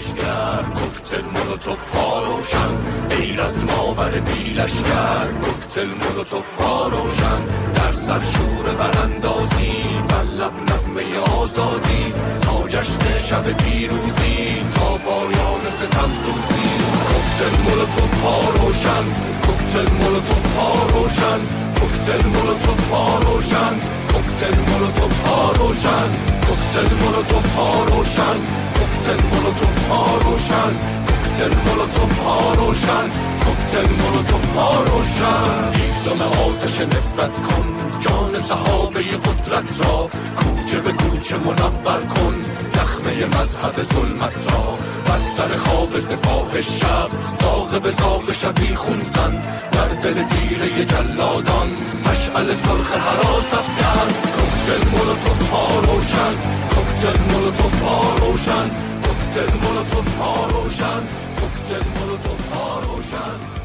شورشگر کوکتل مولوتوف فاروشن. غیر از ما بر بیلشگر کوکتل مولوتوف فاروشن. در سر شور براندازی بلب نغمه آزادی. تا جشن شب پیروزی تا پایان ستم سوزی. کوکتل مولوتوف فاروشن کوکتل مولوتوف فاروشن. کوکتل مولوتوف فاروشن کوکتل مولوتوف فاروشن. کوکتل مولوتوف فاروشن. کوکتل مولوتوف فاروشن کوکتل مولوتوف فاروشن کوکتل مولوتوف فاروشن هیزم آتش نفرت کن جان صحابه قدرت را. کوچه به کوچه منور کن. نخمه مذهب ظلمت را. بر سر خواب سپاه شب ساق به ساق شبی خونزن در دل تیره جلادان مشعل سرخ حراس افکن. کوکتل مولوتوف ها روشن. کوکتل مولوتوف ها روشن. کوکتل مولوتوف ها روشن. کوکتل مولوتوف ها روشن.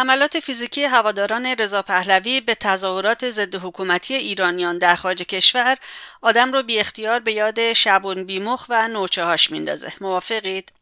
حملات فیزیکی هواداران رضا پهلوی به تظاهرات ضد حکومتی ایرانیان در خارج کشور آدم رو بی اختیار به یاد شبون بیمخ و نوچه هاش میندازه. موافقید؟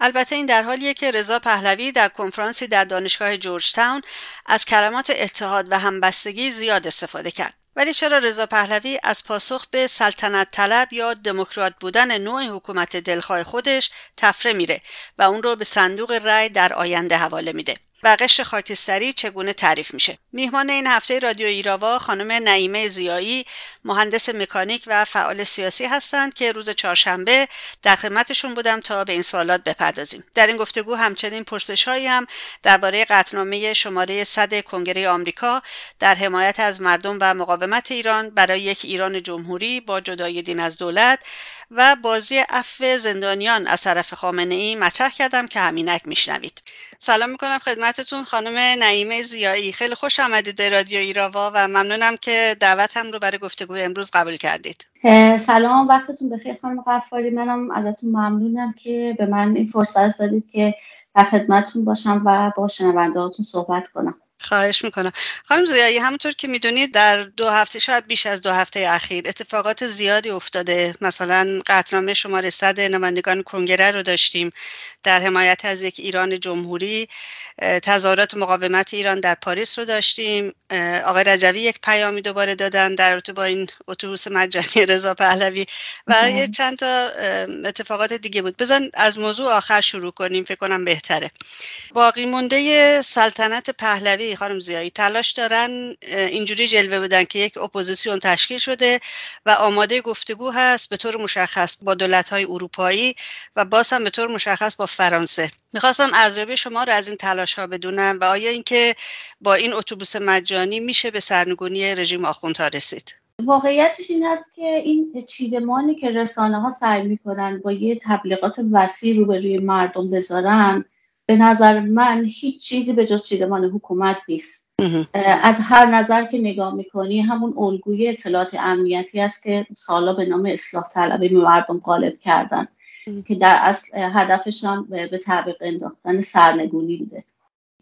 البته این در حالیه که رضا پهلوی در کنفرانسی در دانشگاه جورج تاون از کلمات اتحاد و همبستگی زیاد استفاده کرد. ولی چرا رضا پهلوی از پاسخ به سلطنت طلب یا دموکرات بودن نوع حکومت دلخواه خودش تفره میره و اون رو به صندوق رأی در آینده حواله میده؟ و قشر خاکستری چگونه تعریف میشه؟ میهمان این هفته رادیو ایراوا خانم نعیمه زیایی مهندس مکانیک و فعال سیاسی هستند که روز چهارشنبه در خدمتشون بودم تا به این سوالات بپردازیم. در این گفتگو همچنین پرسش هایی هم درباره قطعنامه شماره 100 کنگره آمریکا در حمایت از مردم و مقاومت ایران برای یک ایران جمهوری با جدای دین از دولت و بازی عفو زندانیان از طرف خامنه ای مطرح کردم که همینک میشنوید. سلام می‌کنم خدمتتون خانم نعیمه زیایی. خیلی خوش آمدید به رادیو ایراوا و ممنونم که دعوتم رو برای گفتگو امروز قبول کردید. سلام وقتتون بخیر خانم قفاری منم ازتون ممنونم که به من این فرصت دادید که در خدمتتون باشم و با شنونده صحبت کنم. خواهش می‌کنم. خانم زیایی همونطور که می‌دونید در دو هفته شاید بیش از دو هفته اخیر اتفاقات زیادی افتاده. مثلا قطنامه شماره صد نمایندگان کنگره رو داشتیم. در حمایت از یک ایران جمهوری تظاهرات مقاومت ایران در پاریس رو داشتیم. آقای رجوی یک پیامی دوباره دادن در رابطه با این اتوبوس مجانی رضا پهلوی و یه چند تا اتفاقات دیگه بود. بذارین از موضوع آخر شروع کنیم فکر کنم بهتره. باقی مونده سلطنت پهلوی خانم ضیایی تلاش دارن اینجوری جلوه بدن که یک اپوزیسیون تشکیل شده و آماده گفتگو هست به طور مشخص با دولت های اروپایی و باز هم به طور مشخص با فرانسه. می‌خواستم ارزیابی شما رو از این تلاش ها بدونم و آیا اینکه با این اتوبوس مجانی میشه به سرنگونی رژیم آخوندها رسید؟ واقعیتش این است که این چیدمانی که رسانه ها سعی می‌کنن با یه تبلیغات وسیع روبروی مردم بذارن به نظر من هیچ چیزی به جز چیدمان حکومت نیست. از هر نظر که نگاه می‌کنی همون الگوی اطلاعات امنیتی است که سالا به نام اصلاح طلبی مردم غالب کردن که در اصل هدفش هم به تعویق انداختن سرنگونی بوده.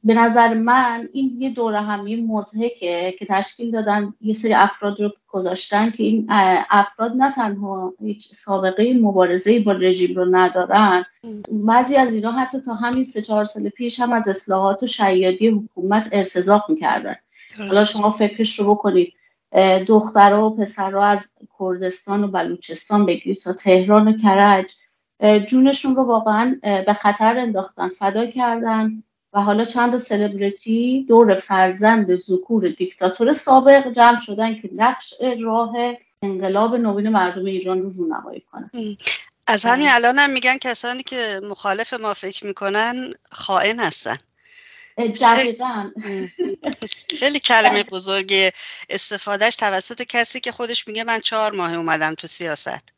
به نظر من این یه دوره همی مزهکه که تشکیل دادن یه سری افراد رو گذاشتن که این افراد نه تنها هیچ سابقه مبارزه با رژیم رو ندارن بعضی از اینا حتی تا همین سه چهار سال پیش هم از اصلاحات و شیادی حکومت ارتزاق می‌کردن. حالا شما فکرش رو بکنید. دختر و پسر از کردستان و بلوچستان بگیرید تا تهران و کرج. جونشون رو واقعا به خطر انداختن فدا کردن. و حالا چند سلبریتی دور فرزند ذکور دیکتاتور سابق جمع شدن که نقش راه انقلاب نوین مردم ایران رو رونمایی کنن از همین الان هم میگن کسانی که مخالف ما فکر می‌کنن خائن هستن. دقیقا. خیلی کلمه بزرگی استفادهش توسط کسی که خودش میگه من چهار ماه اومدم تو سیاست.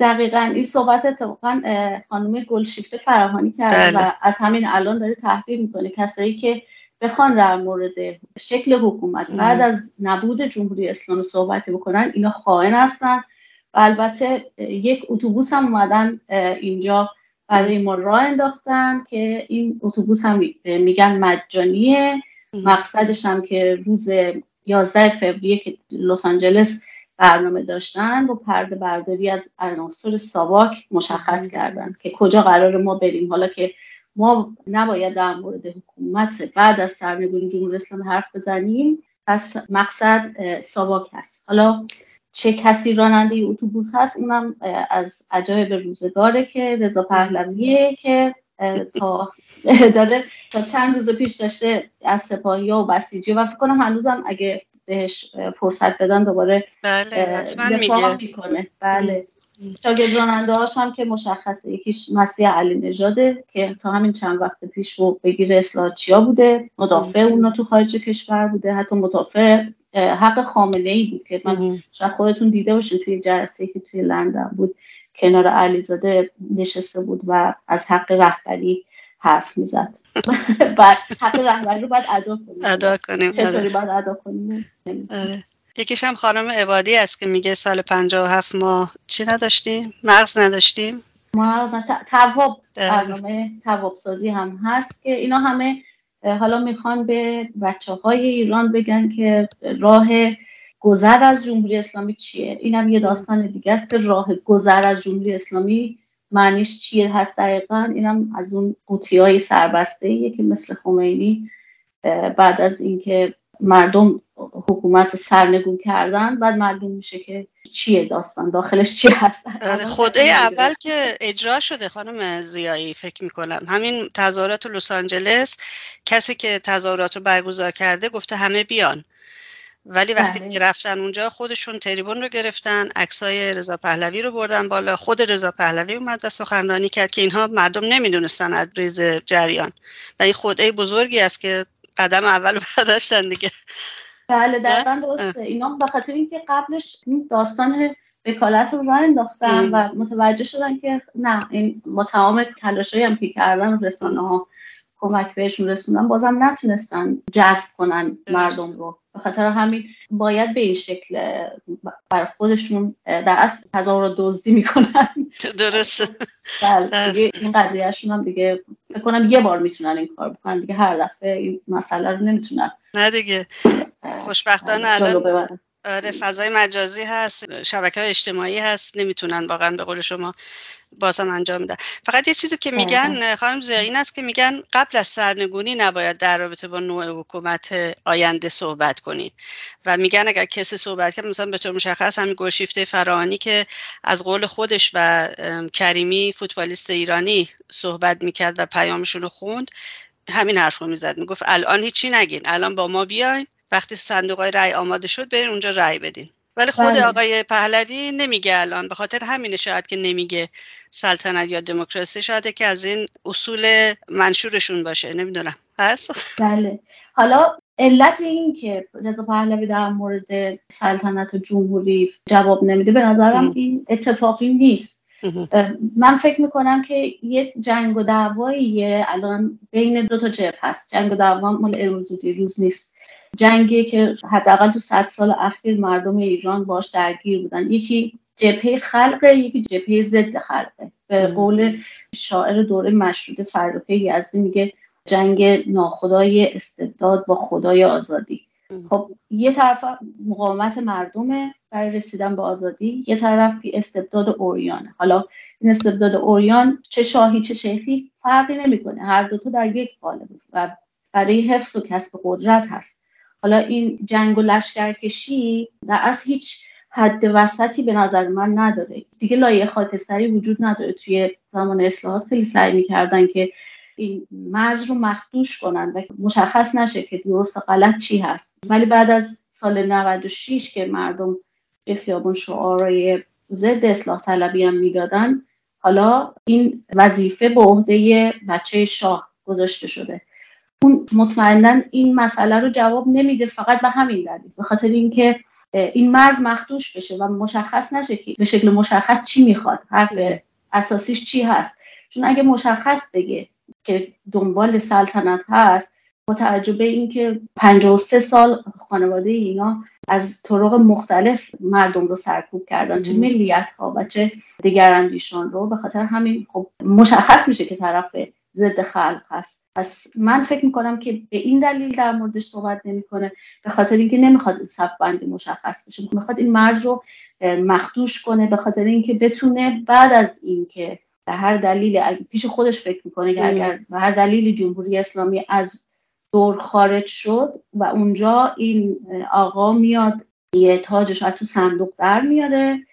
دقیقا این صحبت اتفاقا خانم گلشیفته فراهانی کرده و از همین الان داره تهدید می‌کنه کسایی که بخوان در مورد شکل حکومت بعد از نبود جمهوری اسلامی صحبتی بکنن اینا خائن هستن و البته یک اتوبوس هم اومدن اینجا برای ما راه انداختن که این اتوبوس هم میگن مجانیه. مقصدش هم که روز 11 فوریه که لس آنجلس برنامه داشتن با پرده برداری از عناصر ساواک مشخص کردن که کجا قرار ما بریم. حالا که ما نباید در مورد حکومت بعد از سرنگونی جمهوری اسلامی حرف بزنیم پس مقصد ساواک هست. حالا چه کسی راننده اتوبوس هست؟ اونم از عجایب روزگاره که رضا پهلویه که تا داره تا چند روز پیش داشته از سپاهی و بسیجی و فکر کنم هنوزم اگه بهش فرصت بدن دوباره بله می‌کنه. بله. شاگرد راننده هاش هم که مشخصه یکیش مسیح علی نژاده که تا همین چند وقت پیش رو بگیر اصلاحاتچیا بوده مدافع اونا تو خارج کشور بوده حتی مدافع حق خامنه ای بود که من شاید خودتون دیده باشین توی جلسه که توی لندن بود کنار علیزاده نشسته بود و از حق رهبری حرف می‌زد. بعد حق رهبری رو باید ادا کنیم. ادا کنیم چطوری آره. باید ادا کنیم؟ آره. یکیش هم خانم عبادی است که میگه سال 57 ما چی نداشتیم؟ مغز نداشتیم. مغز نداشتیم. تواب برنامه تواب سازی هم هست که اینا همه حالا می‌خوان به بچه های ایران بگن که راه گذر از جمهوری اسلامی چیه؟ این هم یه داستان دیگه است که راه گذر از جمهوری اسلامی معنیش چیه؟ هست دقیقا اینم از اون قوطی های سربسته که مثل خمینی بعد از اینکه مردم حکومت سرنگون کردن بعد معلوم میشه که چیه داستان داخلش چی هست. آره، خوده اول که اجرا شده خانم زیایی فکر می‌کنم. همین تظاهرات لس آنجلس کسی که تظاهرات رو برگزار کرده گفته همه بیان. ولی وقتی بله. رفتن اونجا خودشون تریبون رو گرفتن عکسای رضا پهلوی رو بردن بالا. خود رضا پهلوی اومد و سخنرانی کرد که اینها مردم نمی‌دونستن از ریز جریان. و این خوده بزرگی است که قدم اول برداشتن دیگه. بله دقیقا درسته. اینا به خاطر اینکه قبلش داستان وکالت رو راه انداختن و متوجه شدن که نه این با تمام تلاشایی هم که کردن رسانه ها کمک بهشون رسوندن بازم نتونستن جذب کنن مردم رو. به خاطر همین باید به این شکل بر خودشون در اصل تظاهر رو دزدی می‌کنن. درست بله، دیگه این قضیهشون هم دیگه فکر کنم یه بار می‌تونن این کار بکنن. دیگه هر دفعه این مسئله رو نمی‌تونن. نه دیگه. خوشبختانه الان آره فضای مجازی هست شبکه اجتماعی هست نمی‌تونن واقعا به قول شما بازم انجام میدن فقط یه چیزی که میگن خانم زیایی این است که میگن قبل از سرنگونی نباید در رابطه با نوع حکومت آینده صحبت کنید. و میگن اگر کسی صحبت کرد مثلا به طور مشخص همین گلشیفته فرانی که از قول خودش و کریمی فوتبالیست ایرانی صحبت می‌کرد و پیامشون رو خوند همین حرف رو می‌زد. می‌گفت الان هیچی نگین الان با ما بیاین. وقتی صندوق های رأی آماده شد برین اونجا رأی بدین. ولی خود بله. آقای پهلوی نمیگه الان. به خاطر همینه شاید که نمیگه سلطنت یا دموکراسی. شاید که از این اصول منشورشون باشه. نمی‌دونم. هست؟ بله. حالا علت این که رضا پهلوی در مورد سلطنت و جمهوری جواب نمیده به نظرم این اتفاقی نیست. من فکر می‌کنم که یه جنگ و دعوایی الان بین دو تا جبه هست. جنگ و دعوا مال امروز و دیروز نیست. جنگی که حداقل تو صد سال اخیر مردم ایران باش درگیر بودن. یکی جبهه خلقه یکی جبهه ضد خلقه. به قول شاعر دوره مشروط فرخی یزدی میگه جنگ ناخدای استبداد با خدای آزادی. خب یه طرف مقاومت مردمه برای رسیدن به آزادی. یه طرف استبداد اوریانه. حالا این استبداد اوریان چه شاهی چه شیخی فرقی نمی‌کنه. هر دوتا در یک قالب و برای حفظ و کسب قدرت هست. حالا این جنگ و لشکرکشی در از هیچ حد وسطی به نظر من نداره. دیگه لایه خاکستری وجود نداره. توی زمان اصلاحات خیلی سعی می‌کردن که این مرز رو مخدوش کنن و مشخص نشه که درست و غلط چی هست. ولی بعد از سال 96 که مردم به خیابون شعارهای ضد اصلاح طلبی هم می‌دادن حالا این وظیفه به عهده بچه شاه گذاشته شده. اون مطمئنا این مسئله رو جواب نمیده فقط به همین دلیل به خاطر اینکه این مرز مخدوش بشه و مشخص نشه که به شکل مشخص چی می‌خواد حرف اساسیش چی هست. چون اگه مشخص بگه که دنبال سلطنت هست با توجه به اینکه 53 سال خانواده اینا از طرق مختلف مردم رو سرکوب کردن چه ملیت ها و چه دیگراندیشان رو به خاطر همین خب مشخص میشه که طرف ضد خلق هست. پس من فکر می‌کنم که به این دلیل در موردش صحبت نمی‌کنه. به خاطر اینکه نمی‌خواد صف بندی مشخص بشه. می‌خواد این مرز رو مخدوش کنه. به خاطر اینکه بتونه بعد از اینکه به هر دلیل پیش خودش فکر می‌کنه که اگر به هر دلیل جمهوری اسلامی از دور خارج شد و اونجا این آقا میاد یه تاجش تو صندوق در میاره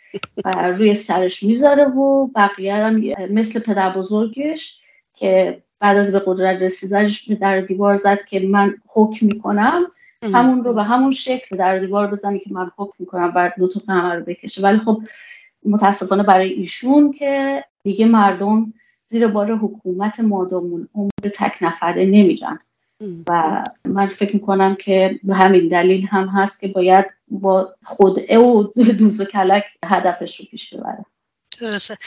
و روی سرش می‌ذاره و بقیه هم مثل پدر بزرگش که بعد از به قدرت رسیدنش در دیوار زد که من حکم می‌کنم. همون رو به همون شکل در دیوار بزنه که من حکم می‌کنم و دو تا رو بکشه. ولی خب متاسفانه برای ایشون که دیگه مردم زیر بار حکومت مادامون عمر تک نفره نمیرن. و من فکر می‌کنم که به همین دلیل هم هست که باید با خود و دوز و کلک هدفش رو پیش ببره. درسته.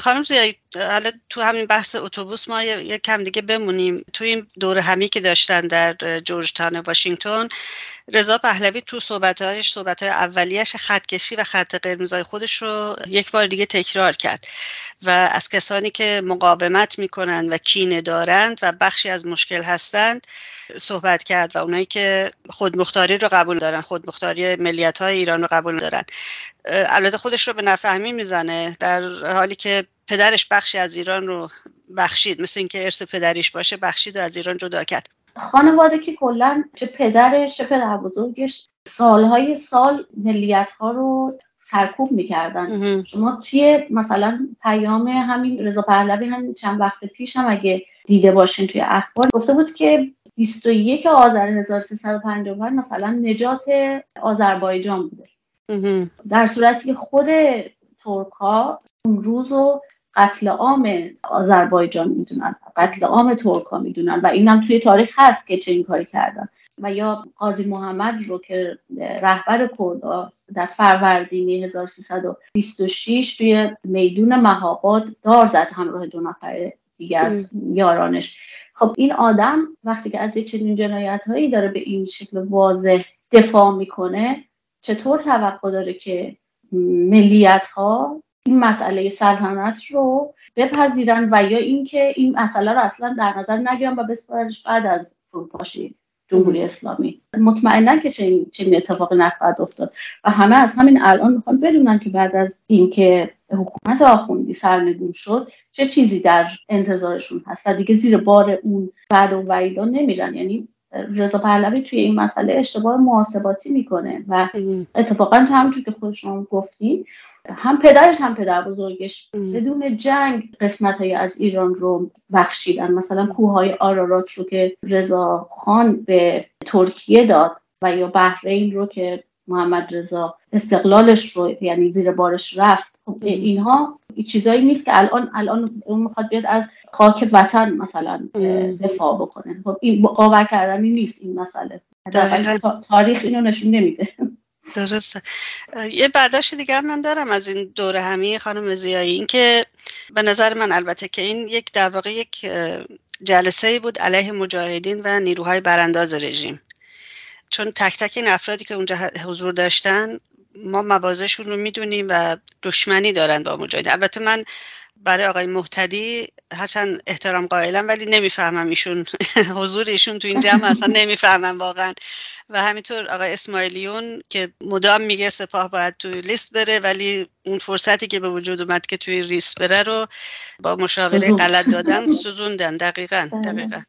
خانم زیایی حالا تو همین بحث اتوبوس ما یک کم دیگه بمونیم. تو این دور همی که داشتن در جورج تاون واشنگتن رضا پهلوی تو صحبتهایش صحبتهای اولیش خطکشی و خط قرمزای خودش رو یک بار دیگه تکرار کرد و از کسانی که مقاومت می‌کنند و کینه دارند و بخشی از مشکل هستند صحبت کرد و اونایی که خودمختاری رو قبول دارن خودمختاری ملیت های ایران رو قبول دارن. البته خودش رو به نفهمی می‌زنه در حالی که پدرش بخشی از ایران رو بخشید مثل اینکه ارث پدریش باشه بخشید و از ایران جدا کرد. خانواده که کلا چه پدرش چه پدر بزرگش سالهای سال ملیت ها رو سرکوب می‌کردن. شما توی مثلا پیام همین رضا پهلوی همین چند وقت پیش هم اگه دیده باشین توی اخبار گفته بود که 21 آذر 1355 مثلا نجات آذربایجان بوده. در صورتی که خود ترک ها اون روز رو قتل عام آذربایجان می‌دونن قتل عام ترک ها می‌دونن و این هم توی تاریخ هست که چنین کاری کردن. و یا قاضی محمد رو که رهبر کردا در فروردین 1326 توی میدون مهاباد دار زد همراه دو نفر دیگه از یارانش. خب این آدم وقتی که از یه چنین جنایت هایی داره به این شکل واضح دفاع می‌کنه چطور توقع داره که ملیت ها این مسئله سلطنت رو بپذیرن و یا اینکه این مسئله رو اصلا در نظر نگیرن و بسپارنش بعد از فروپاشی جمهوری اسلامی. مطمئنا که چنین چنین اتفاقی نخواهد افتاد. و همه از همین الان می‌خوان بدونن که بعد از اینکه حکومت آخوندی سرنگون شد چه چیزی در انتظارشون هست و دیگه زیر بار اون بعد و وعیدا نمیرن. یعنی رضا پهلوی توی این مسئله اشتباه محاسباتی می‌کنه و اتفاقا تو همونجور که خود شما گفتین هم پدرش هم پدر بزرگش. بدون جنگ قسمت های از ایران رو بخشیدن. مثلا کوههای آرارات رو که رضا خان به ترکیه داد و یا بحرین رو که محمد رضا استقلالش رو یعنی زیر بارش رفت. خب اینها چیزایی نیست که الان الان اون می‌خواد بیاد از خاک وطن مثلا دفاع بکنه. خب این باور کردنی نیست این مسئله. تاریخ اینو نشون نمیده. درسته. یه برداشت دیگر من دارم از این دوره همی خانم زیایی. این که به نظر من البته که این یک در واقع یک جلسه بود علیه مجاهدین و نیروهای برانداز رژیم. چون تک تک این افرادی که اونجا حضور داشتن ما موازشون رو می‌دونیم و دشمنی دارن با مجاهدین. البته من برای آقای محتدی هرچند احترام قائلم ولی نمی‌فهمم ایشون. حضور ایشون تو این جمع اصلا نمی‌فهمم واقعا. و همینطور آقای اسماعیلیون که مدام میگه سپاه باید تو لیست بره ولی اون فرصتی که به وجود اومد که توی لیست بره رو با مشاوره غلط دادن سوزوندن. دقیقا بله. دقیقا.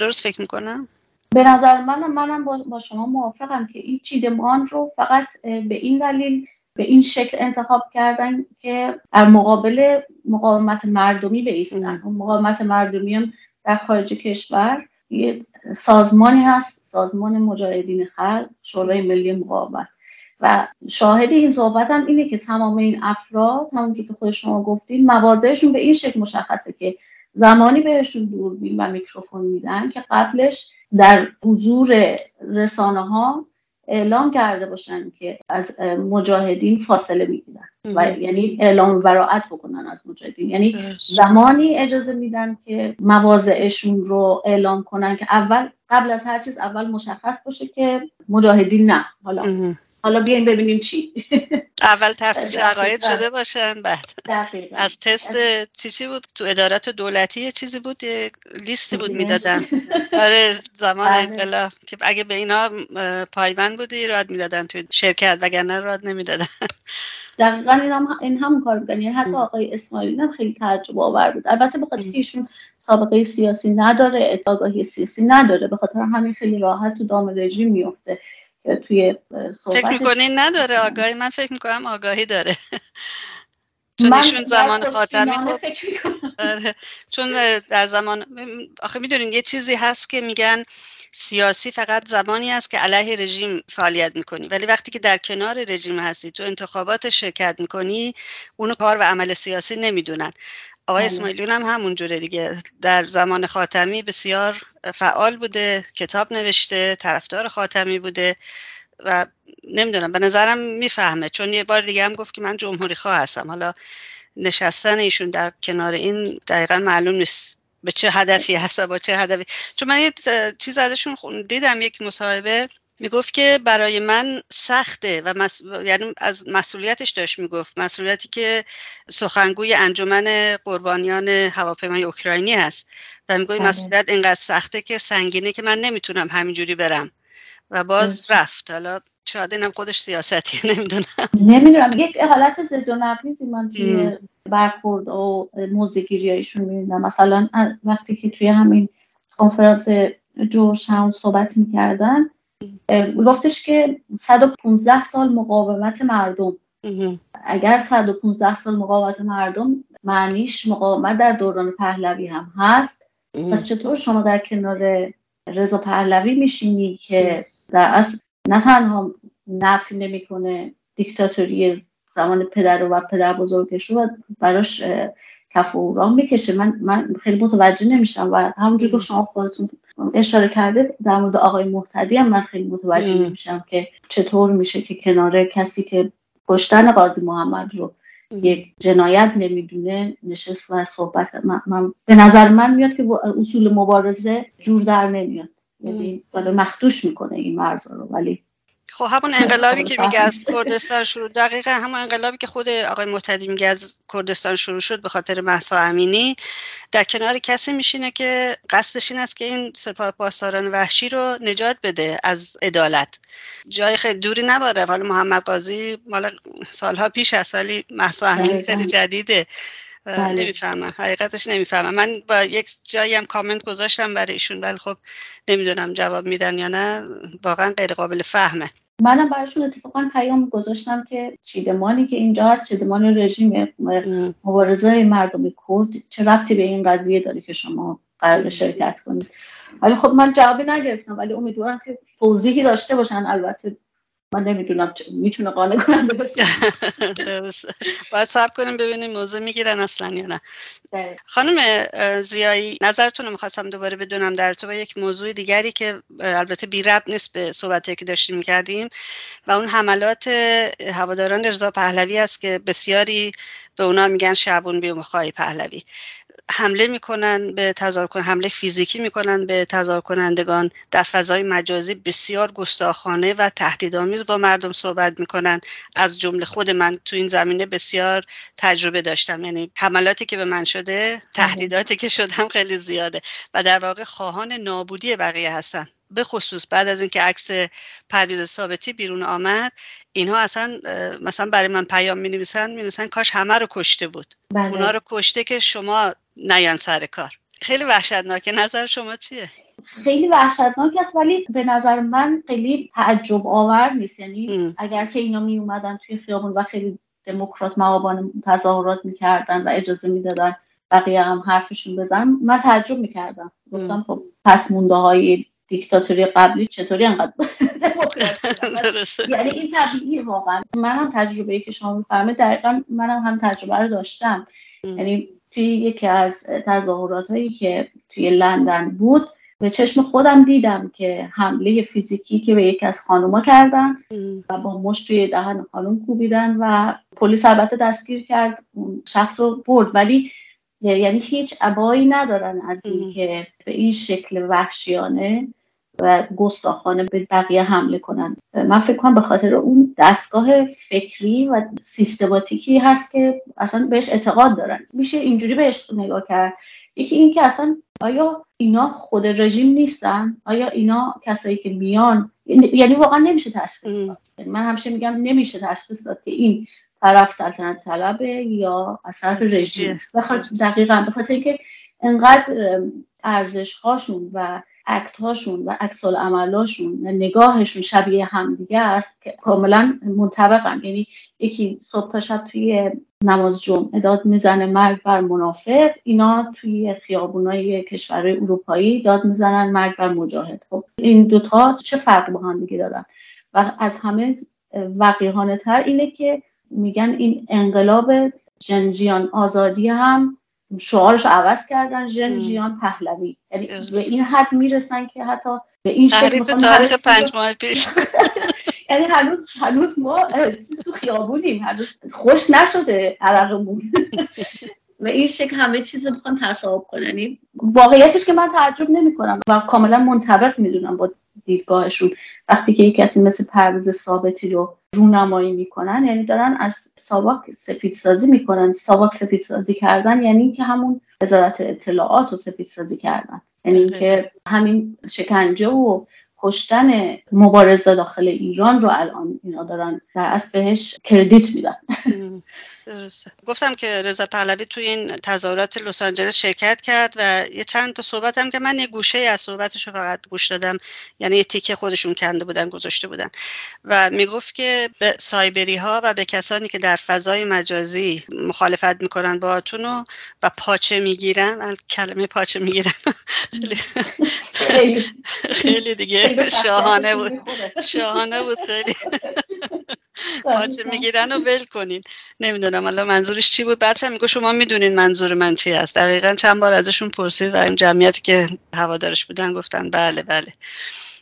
درست فکر می‌کنم؟ به نظر من منم با شما موافقم که این چیدمان رو فقط به این دلیل به این شکل انتخاب کردن که در مقابل مقاومت مردمی بیستن مقاومت مردمی هم در خارج کشور یه سازمانی هست سازمان مجاهدین خلق شورای ملی مقاومت. و شاهد این صحبت هم اینه که تمام این افراد همونجور که خود شما گفتین موازهشون به این شکل مشخصه که زمانی بهشون دوربین و میکروفون میدن که قبلش در حضور رسانه ها اعلام کرده باشن که از مجاهدین فاصله می‌گیرن. و یعنی اعلام براعت بکنن از مجاهدین. یعنی زمانی اجازه میدن که مواضعشون رو اعلام کنن که اول قبل از هر چیز اول مشخص باشه که مجاهدین نه. حالا حالا بیاین ببینیم چی. اول تفتیش عقاید شده باشن بعد. از تست چی چی بود؟ تو ادارات دولتی یه چیزی بود؟ یه لیستی بود می‌دادن. آره زمان بله. انقلاب. که اگه به اینا پایبند بودی راد می‌دادن تو شرکت وگرنه راد نمی‌دادن. دقیقا این هم, این هم کار بودن یعنی حتی آقای اسماعیلی هم خیلی تعجب آور بود. البته به خاطر ایشون سابقه سیاسی نداره آگاهی سیاسی نداره. به خاطر همین خیلی راحت تو دام رژیم میفته توی فکر می‌کنین نداره آگاهی؟ من فکر می‌کنم آگاهی داره. چون ایشون زمان خاتمی خب آره. چون در زمان آخه می‌دونین یه چیزی هست که میگن سیاسی فقط زمانی است که علیه رژیم فعالیت می‌کنی. ولی وقتی که در کنار رژیم هستی تو انتخابات شرکت می‌کنی اونو کار و عمل سیاسی نمی‌دونن. آقای بله. اسماعیلیون هم همون جوره دیگه. در زمان خاتمی بسیار فعال بوده کتاب نوشته طرفدار خاتمی بوده و نمی‌دونم به نظرم می‌فهمه. چون یه بار دیگه هم گفت که من جمهوری خواه هستم. حالا نشستن ایشون در کنار این دقیقا معلوم نیست به چه هدفی هست با چه هدفی. چون من یه چیز ازشون دیدم یک مصاحبه می‌گفت که برای من سخته و یعنی از مسئولیتش داشت می‌گفت. مسئولیتی که سخنگوی انجمن قربانیان هواپیمای اوکراینی هست. و میگوی بله. مسئولیت اینقدر سخته که سنگینه که من نمی‌تونم همینجوری برم. و باز رفت. حالا شاید اینم خودش سیاستی نمی‌دونم. نمی‌دونم. یک حالت ضد و نقیزی من توی برخورد و موزیگیری ایشون می‌بینم. مثلا وقتی که توی همین کنفرانس جورج هم صحبت می‌کردن گفتش که 115 سال مقاومت مردم. اگر 115 سال مقاومت مردم معنیش مقاومت در دوران پهلوی هم هست. پس چطور شما در کنار رضا پهلوی میشینی که در اصل نه تنها نفی نمی‌کنه دیکتاتوری زمان پدر و پدر بزرگش رو براش کف و می‌کشه. من من خیلی متوجه نمیشم و همونجور که شما خودتون اشاره کرده در مورد آقای محتدی هم من خیلی متوجه نمیشم که چطور میشه که کنار کسی که کشتن قاضی محمد رو یک جنایت نمی‌دونه نشست و صحبت من, من به نظر من میاد که اصول مبارزه جور در نمیاد. یعنی مختوش می‌کنه این مرزا رو. ولی خب همون انقلابی که میگه از کردستان شروع دقیقا همون انقلابی که خود آقای محتدی میگه از کردستان شروع شد به خاطر محسا امینی. در کنار کسی میشینه که قصدش این است که این سپاه پاسداران وحشی رو نجات بده از عدالت. جای خیلی دوری نباره. حالا محمد قاضی مال سالها پیش از سالی محسا امینی خیلی جدیده. بله. نمی‌فهمم. حقیقتش نمی‌فهمم. من با یک جایی هم کامنت گذاشتم برای ایشون ولی خب نمی‌دونم جواب میدن یا نه. واقعا غیر قابل فهمه. منم براشون اتفاقا پیام گذاشتم که چیدمانی که اینجا هست چیدمان رژیم مبارزه مردم کرد. چه ربطی به این قضیه داره که شما قرار شرکت کنید؟ ولی خب من جوابی نگرفتم ولی امیدوارم که توضیحی داشته باشن. البته من نمی‌دونم می‌تونه قانع کننده باشه. درست. باید سب کنیم ببینیم موضوع می‌گیرن اصلا یا نه. بله. خانم زیایی نظرتون رو می‌خواستم دوباره بدونم در تو با یک موضوع دیگری که البته بی ربط نیست به صحبتی که داشتیم می‌کردیم و اون حملات هواداران رضا پهلوی است که بسیاری به اونا میگن شعبون بیومخای پهلوی. حمله می‌کنن به تظاهر حمله فیزیکی می‌کنن به تظاهر کنندگان. در فضای مجازی بسیار گستاخانه و تهدیدآمیز با مردم صحبت می‌کنن. از جمله خود من تو این زمینه بسیار تجربه داشتم. یعنی حملاتی که به من شده تهدیداتی که شدم خیلی زیاده و در واقع خواهان نابودی بقیه هستن. به خصوص بعد از اینکه عکس پرویز ثابتی بیرون آمد اینها اصلا مثلا برای من پیام می نویسن می نویسن کاش همه رو کشته بود. بله. اونا رو کشته که شما نیان سر کار. خیلی وحشتناکه نظر شما چیه؟ خیلی وحشتناک است ولی به نظر من خیلی تعجب آور نیست. یعنی اگر که اینا می اومدن توی خیابون و خیلی دموکرات موابان تظاهرات می‌کردن و اجازه می‌دادن بقیه هم حرفشون بزنن من تعجب می‌کردم. گفتم خب پس مونده های دیکتاتوری قبلی چطوری انقدر یعنی این طبیعیه واقعا. منم تجربه ای که شما میفرمایید دقیقا منم هم تجربه رو داشتم. یعنی توی یکی از تظاهرات هایی که توی لندن بود به چشم خودم دیدم که حمله فیزیکی که به یکی از خانوما کردن و با مشت توی دهن خانم کوبیدن و پلیس البته دستگیر کرد اون شخص رو برد. ولی یعنی هیچ عبایی ندارن از اینکه به این شکل وحشیانه و گستاخانه به بقیه حمله کنن. من فکر کنم به خاطر اون دستگاه فکری و سیستماتیکی هست که اصلا بهش اعتقاد دارن. میشه اینجوری بهش نگاه کرد. یکی این که اصلا آیا اینا خود رژیم نیستن؟ آیا اینا کسایی که میان؟ یعنی واقعا نمیشه تشخیص داد. من همیشه میگم نمیشه تشخیص داد که این طرف سلطنت طلبه یا از طرف رژیم. دقیقا به خاطر اینکه انقدر ارزش هاشون و اکت هاشون و عکس عملاشون و نگاهشون شبیه همدیگه است که کاملا منطبقن. یعنی یکی صبح تا شب توی نماز جمعه داد می‌زنه مرگ بر منافق اینا توی خیابونای کشورهای اروپایی داد می‌زنن مرگ بر مجاهد. خب این دوتا چه فرق با هم دیگه دارن؟ و از همه وقیهانه تر اینه که میگن این انقلاب جنجیان آزادی هم شعارش عوض کردن جنجیان پهلوی. یعنی به این حد می‌رسن که حتی به این شکل تاریخ پنج ماه پیش. یعنی هنوز هنوز ما تو خیابونیم. هنوز خوش نشده عرقمون. و این شکل همه چیز رو می‌خوان تصاحب کنن. یعنی واقعیتش که من تعجب نمی کنم و کاملا منطبق می‌دونم با دیدگاهشون. وقتی که یک کسی مثل پرویز ثابتی رو رونمایی می‌کنن یعنی دارن از ساواک سفید سازی می‌کنن. ساواک سفید سازی کردن یعنی که همون وزارت اطلاعات رو سفید سازی کردن. یعنی که همین شکنجه و کشتن مبارزه داخل ایران رو الان اینا دارن در اصل بهش کردیت میدن. درسته. گفتم که رضا پهلوی توی این تظاهرات لس آنجلس شرکت کرد و یه چند تا صحبت هم که من یه گوشه از صحبتش رو فقط گوش دادم. یعنی یه تیکه خودشون کنده بودن گذاشته بودن. و می‌گفت که به سایبری ها و به کسانی که در فضای مجازی مخالفت می‌کنن با و و پاچه می‌گیرن. من کلمه پاچه می‌گیرن خیلی دیگه شاهانه بود. شاهانه بود خیلی. پاچه می‌گیرن و ول کنین. نمی‌دونم حالا منظورش چی بود؟ بعد میگه شما می‌دونین منظور من چی است. دقیقا چند بار ازشون پرسید و این جمعیتی که هوادارش بودن گفتن بله بله.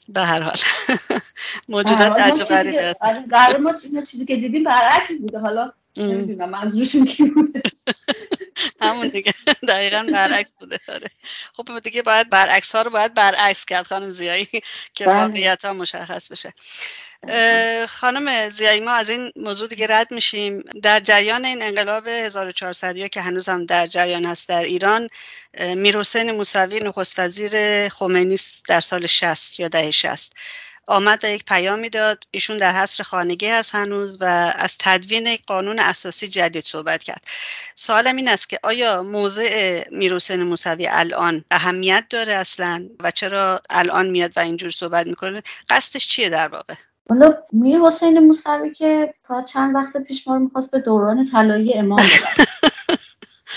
به هر حال. موجودات عجب غریبی هست آره، ما چیزی که دیدیم برعکس بوده. حالا نمی‌دونم منظورشون کی بوده. همون دیگه. دقیقا برعکس بوده. داره خب دیگه باید برعکس ها رو باید برعکس کرد خانم زیایی که بله. واقعیت ها مشخص بشه. خانم زیایی ما از این موضوع دیگه رد میشیم. در جریان این انقلاب 1400 که هنوز هم در جریان هست در ایران میرحسین موسوی نخست وزیر خمینی در سال 60 یا دهه 60 آمد و یک پیامی داد ایشون در حصر خانگی هست هنوز و از تدوین یک قانون اساسی جدید صحبت کرد. سوالم این است که آیا موضع میرحسین موسوی الان اهمیت داره اصلا و چرا الان میاد و اینجور صحبت می‌کنه؟ قصدش چیه در واقع؟ حالا میر حسین موسوی که تا چند وقت پیش ما رو می‌خواست به دوران طلایی امام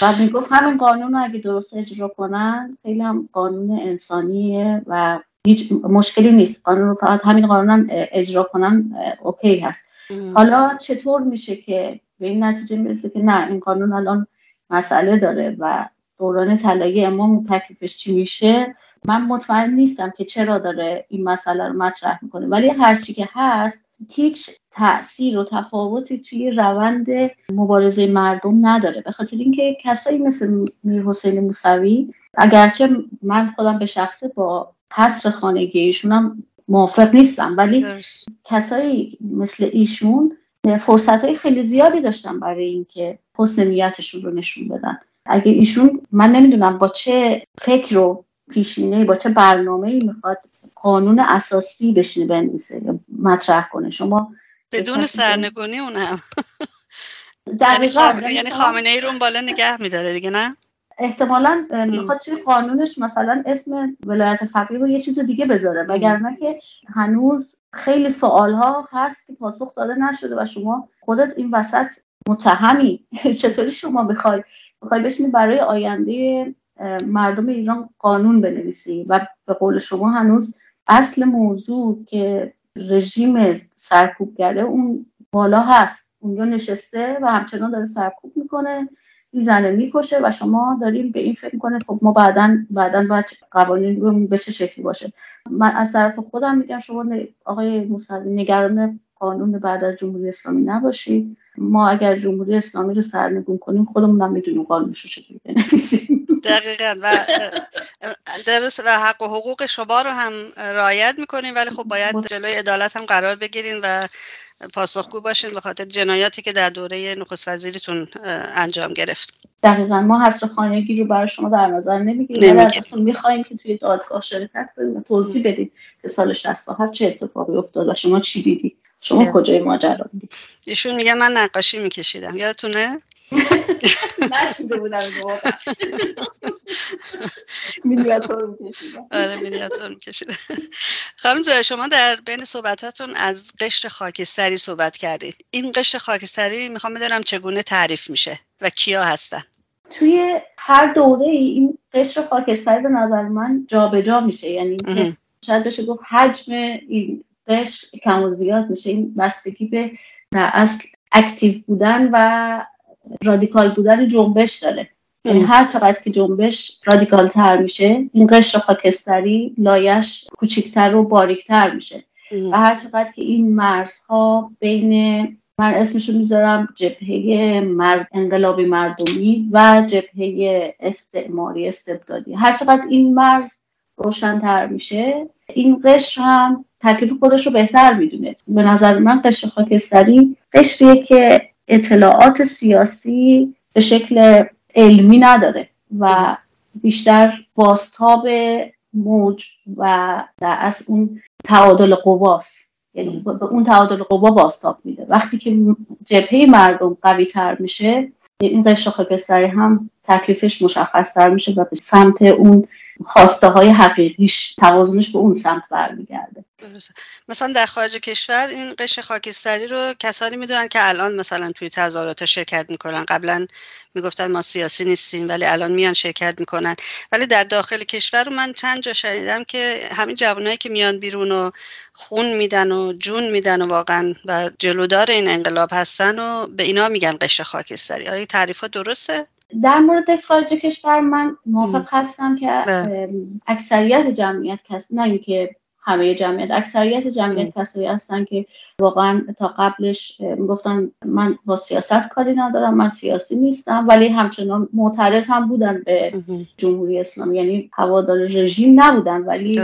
و می‌گفت همین قانون رو اگه درست اجرا کنن خیلی هم قانون انسانیه و هیچ مشکلی نیست. قانون رو فقط همین قانون اجرا کنن اوکی هست. حالا چطور میشه که به این نتیجه می‌رسه که نه این قانون الان مسئله داره و دوران طلایی امام تکلیفش چی میشه؟ من مطمئن نیستم که چرا داره این مسئله رو مطرح می‌کنه. ولی هرچی که هست هیچ تاثیر و تفاوتی توی روند مبارزه مردم نداره. به خاطر اینکه کسایی مثل میر حسین موسوی اگرچه من خودم به شخصه با حصر خانگی ایشون هم موافق نیستم ولی کسایی مثل ایشون فرصت های خیلی زیادی داشتن برای اینکه حسن نیتشون رو نشون بدن. اگه ایشون من نمی‌دونم با چه فکر و پیشینه با چه برنامه ای می‌خواد قانون اساسی بشینه بنویسه یا مطرح کنه. شما بدون سرنگونی اون هم یعنی, یعنی خامنه ای رو بالا نگه میداره دیگه نه؟ احتمالا می‌خواد توی قانونش مثلا اسم ولایت فقیه رو یه چیز دیگه بذاره وگرنه که هنوز خیلی سوال ها هست که پاسخ داده نشده و شما خودت این وسط متهمی. چطوری شما بخوای بخوای بشینی برای آینده مردم ایران قانون بنویسی؟ و به قول شما هنوز اصل موضوع که رژیم سرکوبگره اون بالا هست اونجا نشسته و همچنان داره سرکوب می‌کنه. می‌زنه می‌کشه و شما داریم به این فکر می‌کنه خب ما بعدا بعدا باید قوانین به چه شکلی باشه؟ من از طرف خودم میگم شما آقای موسوی نگران قانون بعد از جمهوری اسلامی نباشید ما اگر جمهوری اسلامی رو سرنگون کنیم خودمون هم می‌دونیم قانونش رو چطوری بنویسیم. دقیقا. و درست و حق و حقوق شما رو هم رعایت می‌کنیم ولی خب باید جلوی عدالت هم قرار بگیریم و پاسخگو باشین به خاطر جنایاتی که در دوره نخست وزیرتون انجام گرفت. دقیقا. ما حصر خانگی رو برای شما در نظر نمی‌گیریم. ازتون می‌خوایم که توی دادگاه شرکت کنیم و توضیح بدید که سال 67 چه اتفاقی افتاد و شما چی دیدی. شما کجای ماجرا؟ دیدی ایشون میگه من نقاشی میکشیدم. یادتونه؟ نشیده بودم مینیاتور میکشیدم. آره مینیاتور میکشیدم. خانم شما در بین صحبتاتون از قشر خاکستری صحبت کردید. این قشر خاکستری می‌خوام بدونم چگونه تعریف میشه و کیا هستن؟ توی هر دوره ای این قشر خاکستری به نظر من جابجا جا میشه. یعنی شاید بشه گفت حجم این قشر کم و زیاد میشه. این بستگی به در اصل اکتیو بودن و رادیکال بودن جنبش داره. یعنی هر چقدر که جنبش رادیکال تر میشه این قشر خاکستری لایش کوچکتر و باریکتر میشه. و هر چقدر که این مرزها بین من اسمشو می‌ذارم جبهه مرد انقلابی مردمی و جبهه استعماری استبدادی. هر چقدر این مرز روشنتر میشه این قشر هم تکلیف خودش رو بهتر می‌دونه. به نظر من قشر خاکستری قشریه که اطلاعات سیاسی به شکل علمی نداره و بیشتر باستاب موج و در از اون تعادل قواست یعنی به اون تعادل قوا باستاب میده. وقتی که جبهه مردم قوی تر میشه این قشر خاکستری هم تکلیفش مشخص تر میشه و به سمت اون خواسته های حقیقیش توازنش به اون سمت برمیگرده. مثلا در خارج کشور این قشر خاکستری رو کسانی می‌دونن که الان مثلا توی تظاهرات شرکت می‌کنن. قبلا می‌گفتن ما سیاسی نیستیم ولی الان میان شرکت می‌کنن. ولی در داخل کشور رو من چند جا شنیدم که همین جوانایی که میان بیرون و خون میدن و جون میدن و واقعا و جلودار این انقلاب هستن و به اینا میگن قشر خاکستری. آیا تعریف درسته؟ در مورد خارج کشور من موافق هستم که بله. اکثریت جمعیت کس نه اینکه همه جمعیت اکثریت جمعیت کسایی هستن که واقعا تا قبلش می‌گفتن من با سیاست کاری ندارم من سیاسی نیستم ولی همچنان معترض هم بودن به جمهوری اسلامی. یعنی هوادار رژیم نبودن ولی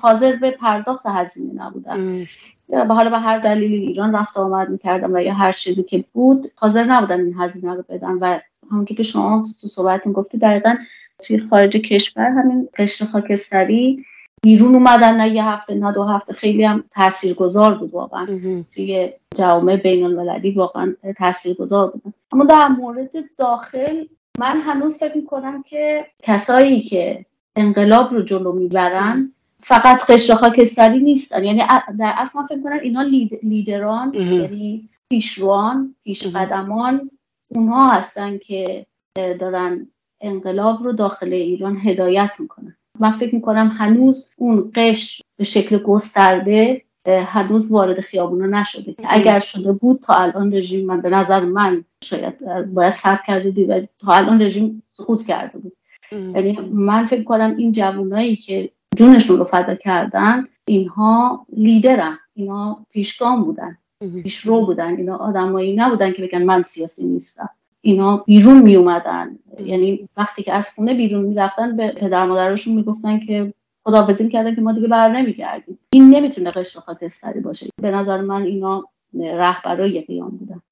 حاضر به پرداخت هزینه نبودن. یا به حالا به هر دلیلی ایران رفت آمد می‌کردن و یا هر چیزی که بود حاضر نبودن این هزینه رو بدن و همونجور که شما تو صحبتتون گفتی دقیقا توی خارج کشور همین قشر خاکستری بیرون اومدن. نه یه هفته نه دو هفته خیلی هم تاثیرگذار بود واقعا. توی جوامع بین المللی واقعا تاثیرگذار بودن. اما در مورد داخل من هنوز فکر می‌کنم که کسایی که انقلاب رو جلو می‌برن فقط قشر خاکستری نیستن. یعنی در اصل من فکر کنم اینا لیدران یعنی پیشروان پیشقدمان اونها هستن که دارن انقلاب رو داخل ایران هدایت می‌کنن. من فکر می‌کنم هنوز اون قش به شکل گسترده هنوز وارد خیابونا نشده. اگر شده بود تا الان رژیم من به نظر من شاید باید صبر کرده دید و تا الان رژیم سقوط کرده بود. یعنی من فکر کنم این جوانایی که جونشون رو فدا کردن اینها لیدرن اینها پیشگام بودن. پیشرو بودن. اینا آدمایی نبودن که بگن من سیاسی نیستم. اینا بیرون می اومدن یعنی وقتی که از خونه بیرون می‌رفتن به پدر مادرشون می‌گفتن که خداحافظی کردن که ما دیگه بر نمیگردیم. این نمی‌تونه قشر خاکستری باشه. به نظر من اینا رهبرای قیام بودن.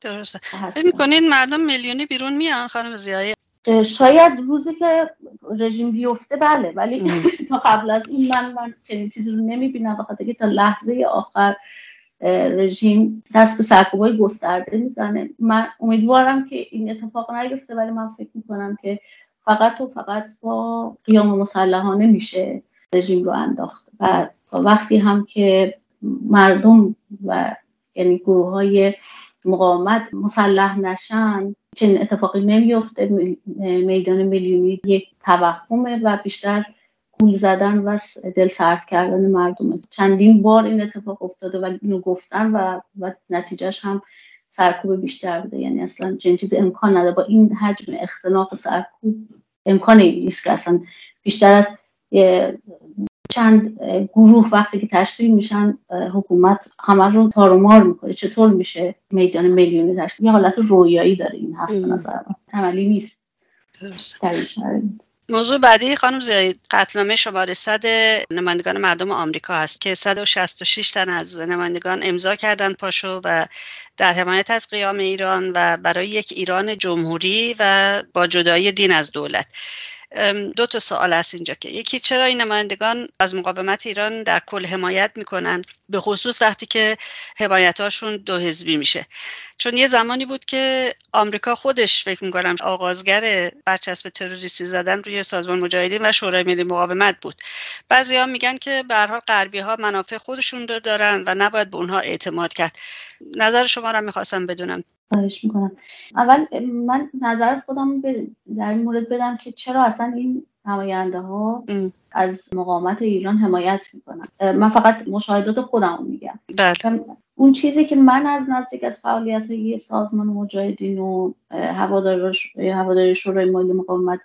درسته. فکر می‌کنین مردم میلیونی بیرون میان خانم زیایی شاید روزی که رژیم بیفته بله. ولی تا قبل از این من من چنین چیزی رو نمی‌بینم بخاطر که تا لحظه آخر رژیم دست به سرکوبای گسترده می‌زنه. من امیدوارم که این اتفاق نیفته ولی من فکر می‌کنم که فقط و فقط با قیام مسلحانه میشه رژیم رو انداخت. و وقتی هم که مردم و یعنی گروه های مقاومت مسلح نشن چنین اتفاقی نمیفته میدان میلیونی یک توهمه و بیشتر گول زدن و دل سرد کردن مردم. چندین بار این اتفاق افتاده و اینو گفتن و, و نتیجهش هم سرکوب بیشتر بوده. یعنی اصلا چنین چیز امکان نداره. با این حجم اختناق سرکوب امکان نیست که اصلا بیشتر از چند گروه وقتی که تشکیل میشن حکومت همه رو تارومار می‌کنه. چطور میشه میدان میلیونی تشکیل؟ یه حالت رویایی داره این حرف نظر عملی نیست. موضوع بعدی خانم زیاد قتلنامه شماره صد نمایندگان مردم آمریکا هست که 166 تن از نمایندگان امضا کردند پاشو و در حمایت از قیام ایران و برای یک ایران جمهوری و با جدایی دین از دولت. دو تا سوال هست اینجا که یکی چرا این نمایندگان از مقاومت ایران در کل حمایت می‌کنن؟ به خصوص وقتی که حمایتاشون دو حزبی میشه. چون یه زمانی بود که آمریکا خودش فکر می‌کنم آغازگر برچسب تروریستی زدن روی سازمان مجاهدین و شورای ملی مقاومت بود. بعضی ها میگن که به حال غربی ها منافع خودشون رو دارن و نباید به اونها اعتماد کرد. نظر شما رو می‌خواستم بدونم. خواهش می‌کنم. اول من نظر خودم در این مورد بدم که چرا اصلا این نماینده ها از مقاومت ایران حمایت می‌کنن. من فقط مشاهدات خودم میگم. بله. اون چیزی که من از نزدیک از فعالیت یه سازمان مجاهدین و هواداری شورای ملی مقاومت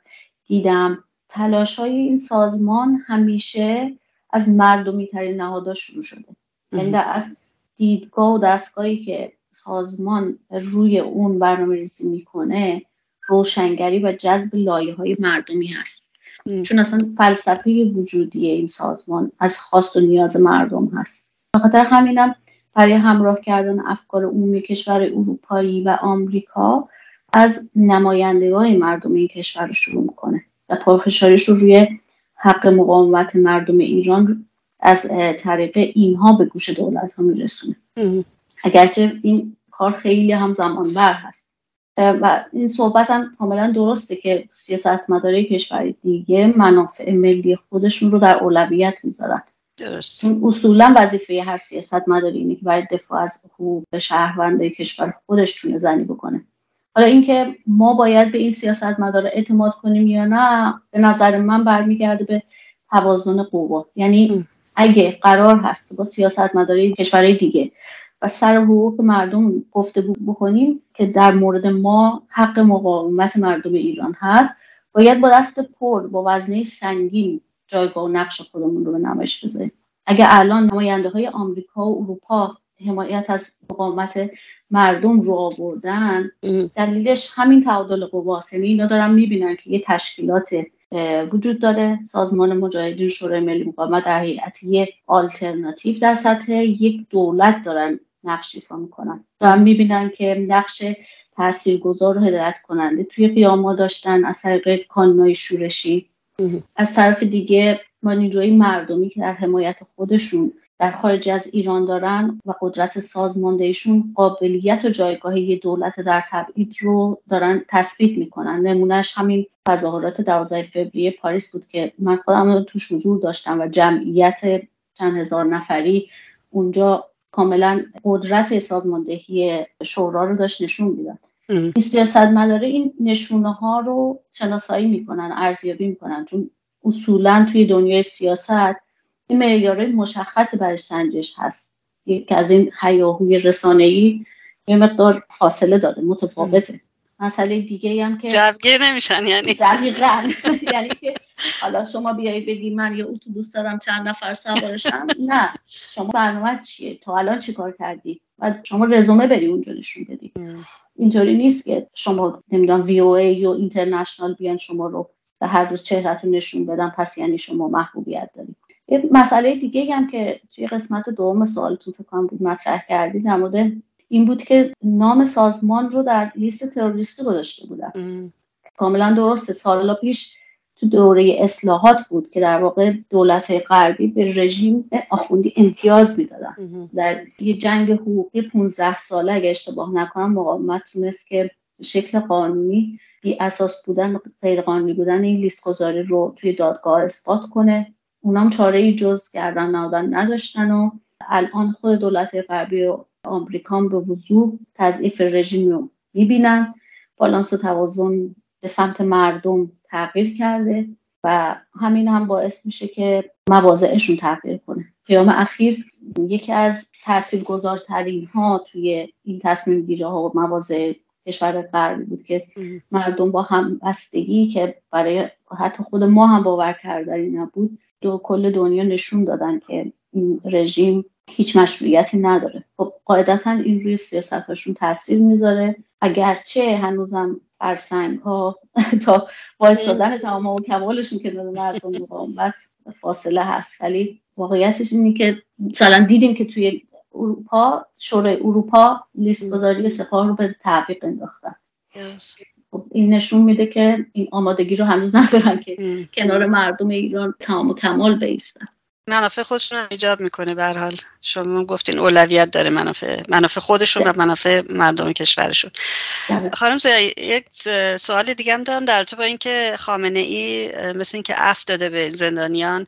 دیدم. تلاش های این سازمان همیشه از مردمی ترین نهادها شروع شده. یعنی از دیدگاه و دستگاهی که سازمان روی اون برنامه ریزی می‌کنه روشنگری و جذب لایه های مردمی هست. چون اصلا فلسفه وجودی این سازمان از خواست و نیاز مردم هست. به خاطر همینم برای همراه کردن افکار عمومی کشور اروپایی و آمریکا از های مردم این کشور رو شروع می‌کنه و پافشاریش رو روی حق مقاومت مردم ایران از طریق اینها به گوش دولت ها میرسونه اگرچه این کار خیلی هم زمان بر هست و این صحبت هم کاملا درسته که سیاست مداره کشور دیگه منافع ملی خودشون رو در اولویت می‌ذارن. درست. اصولا وظیفه هر سیاست مداری اینه که باید دفاع از حقوق شهروندای کشور خودش چونه زنی بکنه. حالا اینکه ما باید به این سیاست مدار اعتماد کنیم یا نه به نظر من برمیگرده به توازن قوا. یعنی اگه قرار هست با سیاست مداری کشورهای دیگه و سر حقوق مردم گفته بکنیم که در مورد ما حق مقاومت مردم ایران هست باید با دست پر با وزنه سنگین جایگاه و نقش خودمون رو به نمایش بذاریم. اگر الان نماینده های آمریکا و اروپا حمایت از مقاومت مردم رو آوردن دلیلش همین تعادل قواست یعنی اینا دارن می‌بینن که یه تشکیلات وجود داره. سازمان مجاهدین شورای ملی مقاومت در یه آلترناتیو در سطح یک دولت دارن نقش ایفا می‌کنن. و می‌بینن که نقش تاثیرگذار و هدایت کننده توی قیاما داشتن از طریق کانونهای شورشی. از طرف دیگه ما نیروی مردمی که در حمایت خودشون در خارج از ایران دارن و قدرت سازماندهیشون قابلیت و جایگاه یه دولت در تبعید رو دارن تثبیت می‌کنن. نمونهش همین تظاهرات 12 فوریه پاریس بود که من خودم توش حضور داشتم و جمعیت چند هزار نفری اونجا کاملا قدرت سازماندهی شورا رو داشت نشون می‌داد. این سیاست مداره این نشونه ها رو شناسایی می‌کنن ارزیابی می‌کنن. چون اصولا توی دنیای سیاست این معیارهای مشخص برای سنجش هست. که از این حیاهوی رسانه‌ای یه مقدار فاصله داره متفاوته. مسئله دیگه هم که جوگیر نمیشن یعنی. دقیقا. یعنی که حالا شما بیایی بگی من یه اتوبوس دارم چند نفر سوارشم. نه. شما برنامه چیه؟ تو الان چی کار کردی؟ و شما رزومه بری اونجا نشون بدی. اینطوری نیست که شما نمی‌دونم وی او ای یا اینترنشنال بیان شما رو به هر روز چهرهتون نشون بدن پس یعنی شما محبوبیت دارید. یه مسئله دیگه هم که توی قسمت دوم سوالتون فکر کنم بود مطرح کردید در مورد این بود که نام سازمان رو در لیست تروریستی گذاشته بودن. کاملا درسته. سالا پیش تو دوره اصلاحات بود که در واقع دولت غربی به رژیم آخوندی امتیاز می‌دادن. در یه جنگ حقوقی 15 ساله اگه اشتباه نکنم مقاومت تونست که شکل قانونی بی اساس بودن غیر قانونی بودن این لیست گذاری رو توی دادگاه اثبات کنه. اونام چاره جز گردن نهادن نداشتن و الان خود دولت غربی و آمریکا به وضوح تضعیف رژیم رو می‌بینن. بالانس و توازن به سمت مردم تغییر کرده و همین هم باعث میشه که مواضعشون تغییر کنه. قیام اخیر یکی از تاثیرگذارترین ها توی این تصمیم گیری ها و مواضع کشور غربی بود که مردم با هم بستگی که برای حتی خود ما هم باور کردنی نبود دو کل دنیا نشون دادن که این رژیم هیچ مشروعیتی نداره. خب قاعدتا این روی سیاست هاشون تاثیر می‌ذاره. اگرچه هنوزم فرسنگ ها تا وایستادن تمام و کمالشون که مردم مقاومت فاصله هست. ولی واقعیتش اینه که مثلا دیدیم که توی اروپا شورای اروپا لیست گذاری سپاه رو به تعویق انداختن. خب این نشون میده که این آمادگی رو هنوز ندارن که کنار مردم ایران تمام و کمال بیستن. منافع خودشون هم ایجاب می‌کنه به حال. شما گفتین اولویت داره منافع منافع خودشون و منافع مردم کشورشون. خانم زیایی یک سوال دیگه هم دارم در تو با اینکه خامنه ای مثل اینکه اف داده به زندانیان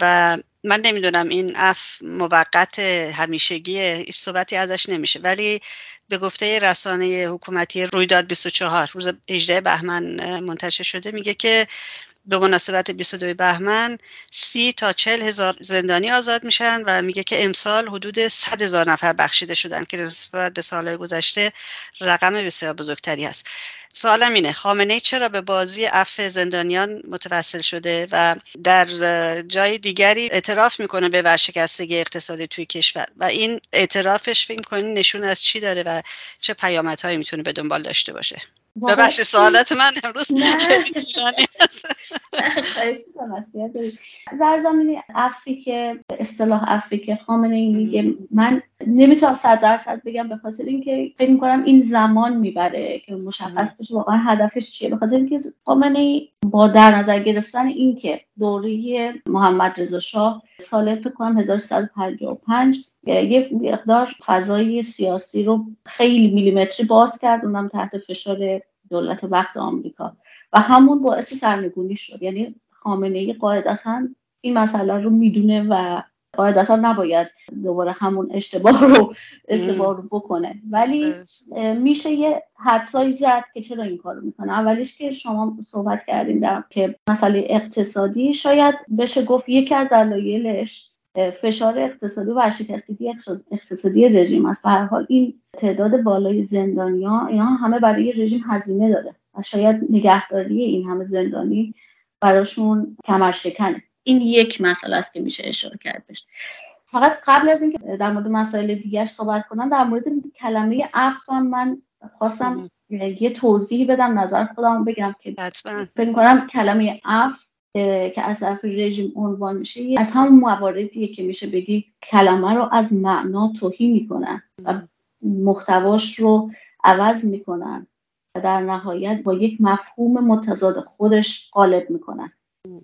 و من نمی‌دونم این اف موقت همیشگی هیچ صحبتی ازش نمیشه ولی به گفته رسانه حکومتی رویداد 24 روز 18 بهمن منتشر شده میگه که به مناسبت 22 بهمن سی تا چل هزار زندانی آزاد میشن و میگه که امسال حدود 100 هزار نفر بخشیده شدن که نسبت به سالهای گذشته رقم بسیار بزرگتری است سوالم اینه خامنه چرا به بازی عفو زندانیان متوسل شده و در جای دیگری اعتراف می‌کنه به ورشکستگی اقتصادی توی کشور؟ و این اعترافش فکر کنین نشون از چی داره و چه پیامدهایی می‌تونه به دنبال داشته باشه؟ ببخشید سوالات من امروز در زمینه افی که اصطلاح افی که خامنه این میگه. من نمی‌تونم صد درصد بگم به خاطر اینکه فکر می‌کنم این زمان می‌بره که مشخص بشه واقعا هدفش چیه. به خاطر اینکه خامنه با در نظر گرفتن اینکه دوره محمد رضا شاه سال فکر کنم 1355 یک مقدار فضای سیاسی رو خیلی میلیمتری باز کرد. اونم تحت فشار دولت وقت آمریکا. و همون باعث سرنگونی شد. یعنی خامنه ای قاعدتا این مسئله رو می‌دونه و قاعدتا نباید دوباره همون اشتباه رو اشتباه رو بکنه. ولی میشه یه حدسایی زد که چرا این کارو می‌کنه. اولیش که شما صحبت کردین در که مسئله اقتصادی شاید بشه گفت یکی از دلایلش فشار اقتصادی و ورشکستگی اقتصادی رژیم است. به هر حال این تعداد بالای زندانیا اینا همه برای رژیم هزینه داره و شاید نگهداری این همه زندانی براشون کمر شکنه این یک مسئله است که میشه اشاره کردش فقط قبل از اینکه در مورد مسائل دیگر صحبت کنم در مورد کلمه عفو من خواستم یه توضیحی بدم نظر خودم بگم که فکر کنم کلمه عفو که از طرف رژیم عنوان میشه از همون مواردیه که میشه بگی کلمه رو از معنا توهی می‌کنن و محتواش رو عوض می‌کنن و در نهایت با یک مفهوم متضاد خودش غالب می‌کنن.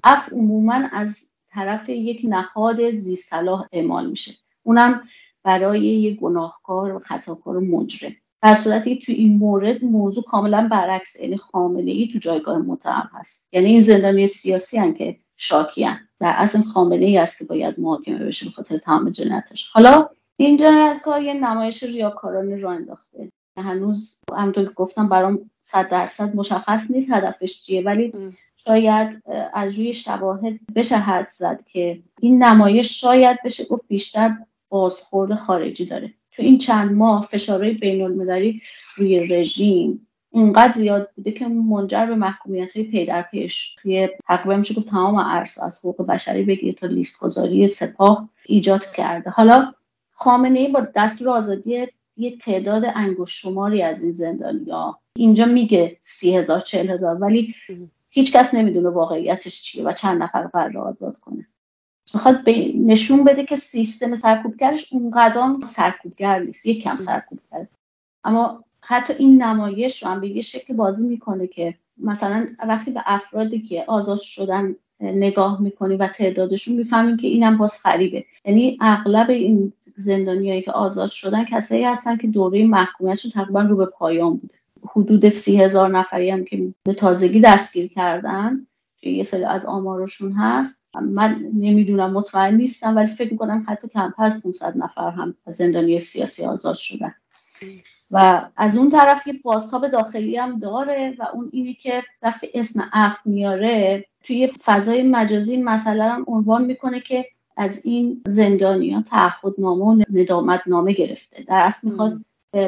اف عموما از طرف یک نهاد زیستلاح اعمال میشه. اونم برای یک گناهکار و خطاکار و مجرم. در صورتی که تو این مورد موضوع کاملا برعکس یعنی خامنه ای تو جایگاه متهم هست. یعنی این زندانی سیاسی هن که شاکی هن. در اصل خامنه ای است که باید محاکمه بشه بخاطر تمام جنایتش. حالا این جنایتکار یه نمایش ریاکارانه را انداخته. هنوز همونطور که گفتم برام صد درصد مشخص نیست هدفش چیه ولی شاید از روی شواهد بشه حد زد که این نمایش شاید بشه گفت بیشتر بازخورد خارجی داره. تو این چند ماه فشارهای بین المللی روی رژیم اونقدر زیاد بوده که منجر به محکومیت های پی در پیش توی تقریبا میشه گفت تمام عرصه از حقوق بشری بگیره تا لیست گذاری سپاه ایجاد کرده. حالا خامنه ای با دستور آزادی یه تعداد انگوش شماری از این زندانیا اینجا میگه سی هزار چل هزار ولی هیچکس نمی‌دونه واقعیتش چیه و چند نفر قرار آزاد کنه. می‌خواد نشون بده که سیستم سرکوبگرش اونقدر سرکوبگر نیست یک کم سرکوبگر. اما حتی این نمایش رو هم به یه شکل بازی می‌کنه که مثلا وقتی به افرادی که آزاد شدن نگاه می‌کنی و تعدادشون می‌فهمیم که اینم باز خریبه یعنی اغلب این زندانیایی که آزاد شدن کسایی هستن که دوره محکومیتشون تقریبا رو به پایان بوده. حدود سی هزار نفری هم که به تازگی دستگیر کردن. یه سری از آمارشون هست. من نمی‌دونم مطمئن نیستم ولی فکر می‌کنم حتی کمتر از 500 نفر هم از زندانی سیاسی آزاد شدن. و از اون طرف یه بازتاب داخلی هم داره و اون اینی که وقتی اسم اف میاره توی فضای مجازی مسئله هم عنوان می‌کنه که از این زندانیان تعهد نامه و ندامت نامه گرفته. در اصل می‌خواد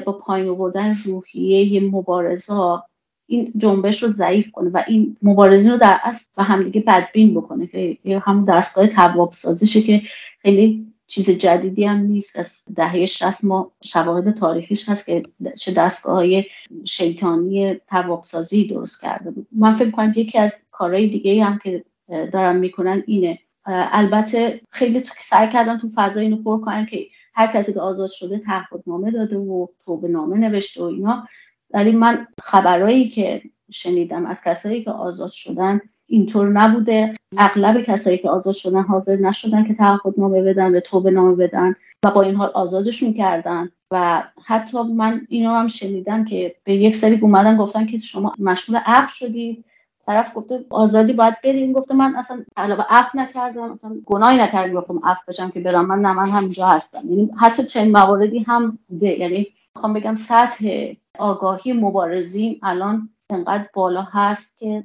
با پایین آوردن روحیه مبارزا این جنبش رو ضعیف کنه و این مبارزین رو در اصل و همدیگه بدبین بکنه که همون دستگاه تواب سازیشه که خیلی چیز جدیدی هم نیست. از دهه 60 ما شواهد تاریخیش هست که چه دستگاه های شیطانی توابسازی درست کرده بود. من فکر کنم یکی از کارهای دیگه هم که دارن می‌کنن اینه. البته خیلی سعی کردن تو فضا اینو پر کنن که هر کسی که آزاد شده تعهدنامه داده و توبه نامه نوشته و اینا. ولی من خبرهایی که شنیدم از کسایی که آزاد شدن اینطور نبوده. اغلب کسایی که آزاد شدن حاضر نشدن که نامه بدن به توبه نامه بدن و با این حال آزادشون کردن. و حتی من اینو هم شنیدم که به یک سری اومدن گفتن که شما مشمول عفو شدید طرف گفته آزادی باید بریم. گفته من اصلا علاوه عفو نکردم اصلا گناهی نکردم گفتم عفو بشم که برم. من نه من همینجا هستم. یعنی حتی چنین مواردی هم بوده. یعنی می‌خوام بگم سطح آگاهی مبارزین الان انقدر بالا هست که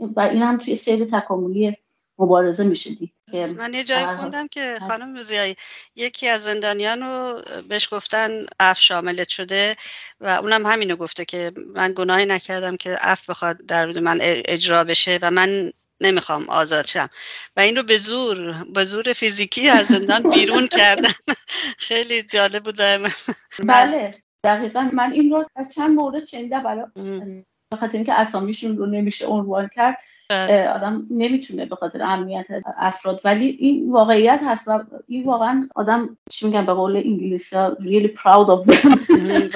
و این هم توی سیر تکاملی مبارزه میشه دید من یه جایی خوندم که خانم موزیایی یکی از زندانیان رو بهش گفتن اف شاملت شده و اونم همینو گفته که من گناهی نکردم که اف بخواد در من اجرا بشه و من نمی‌خوام آزاد شم. و این رو به زور به زور فیزیکی از زندان بیرون کردن. خیلی جالب بود من. بله. دقیقا من این رو از چند مورد شنیده برای به خاطر اینکه اسامیشون رو نمیشه عنوان کرد بله. آدم نمی‌تونه به خاطر امنیت افراد. ولی این واقعیت هست و این واقعا آدم چی میگن به قول انگلیسی؟ ها really proud of them.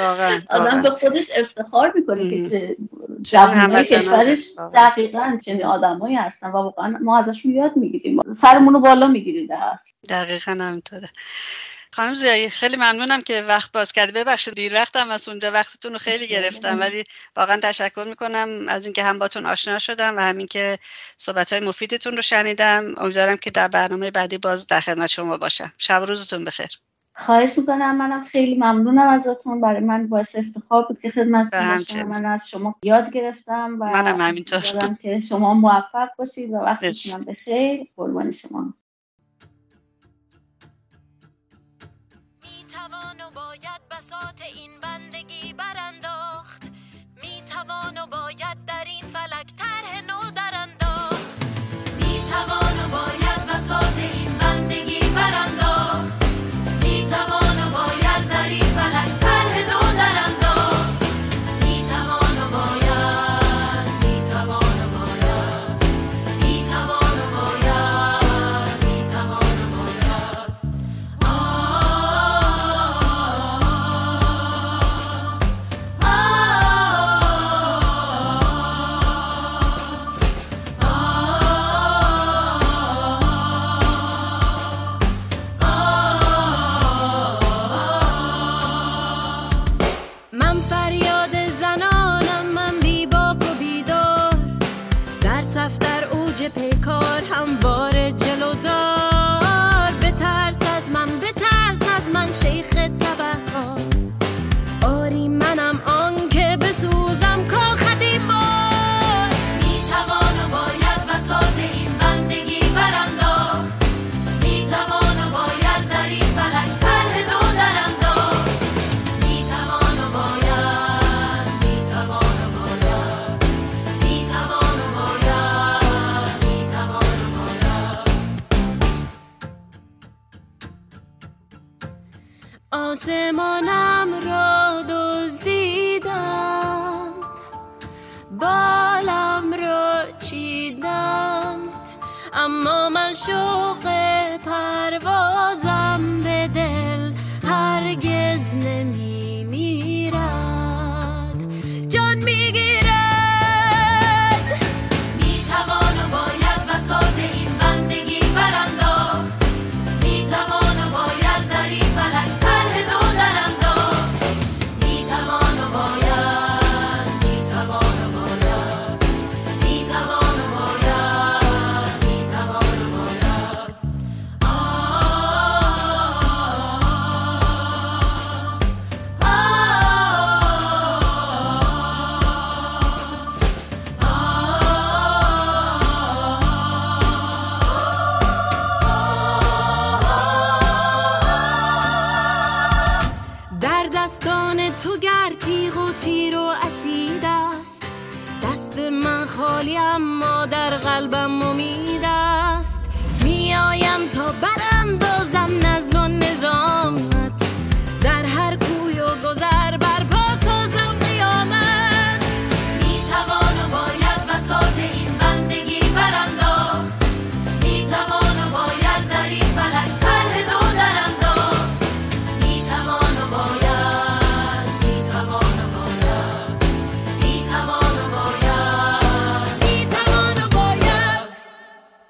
آدم به خودش افتخار می‌کنه که چه جوانای کشورش دقیقا چنین آدمایی هستن و واقعا ما ازشون یاد می‌گیریم. سرمون رو بالا می‌گیریم در دقیقا همینطوره. خانم زیایی خیلی ممنونم که وقت باز کردی. ببخشید دیر وقتم از اونجا. وقتتون رو خیلی گرفتم ولی واقعا تشکر می‌کنم از اینکه هم باتون آشنا شدم و همین که صحبت های مفیدتون رو شنیدم. امیدوارم که در برنامه بعدی باز در خدمت شما باشم. شب روزتون بخیر. خواهش می‌کنم. منم خیلی ممنونم ازتون. برای من باعث افتخار بود که خدمت باشم من از شما یاد گرفتم و منم همینطور. که شما موفق باشید و وقتتونم بخیر. قربان شما. بندگی برانداخت. می توان و باید در این فلک طرح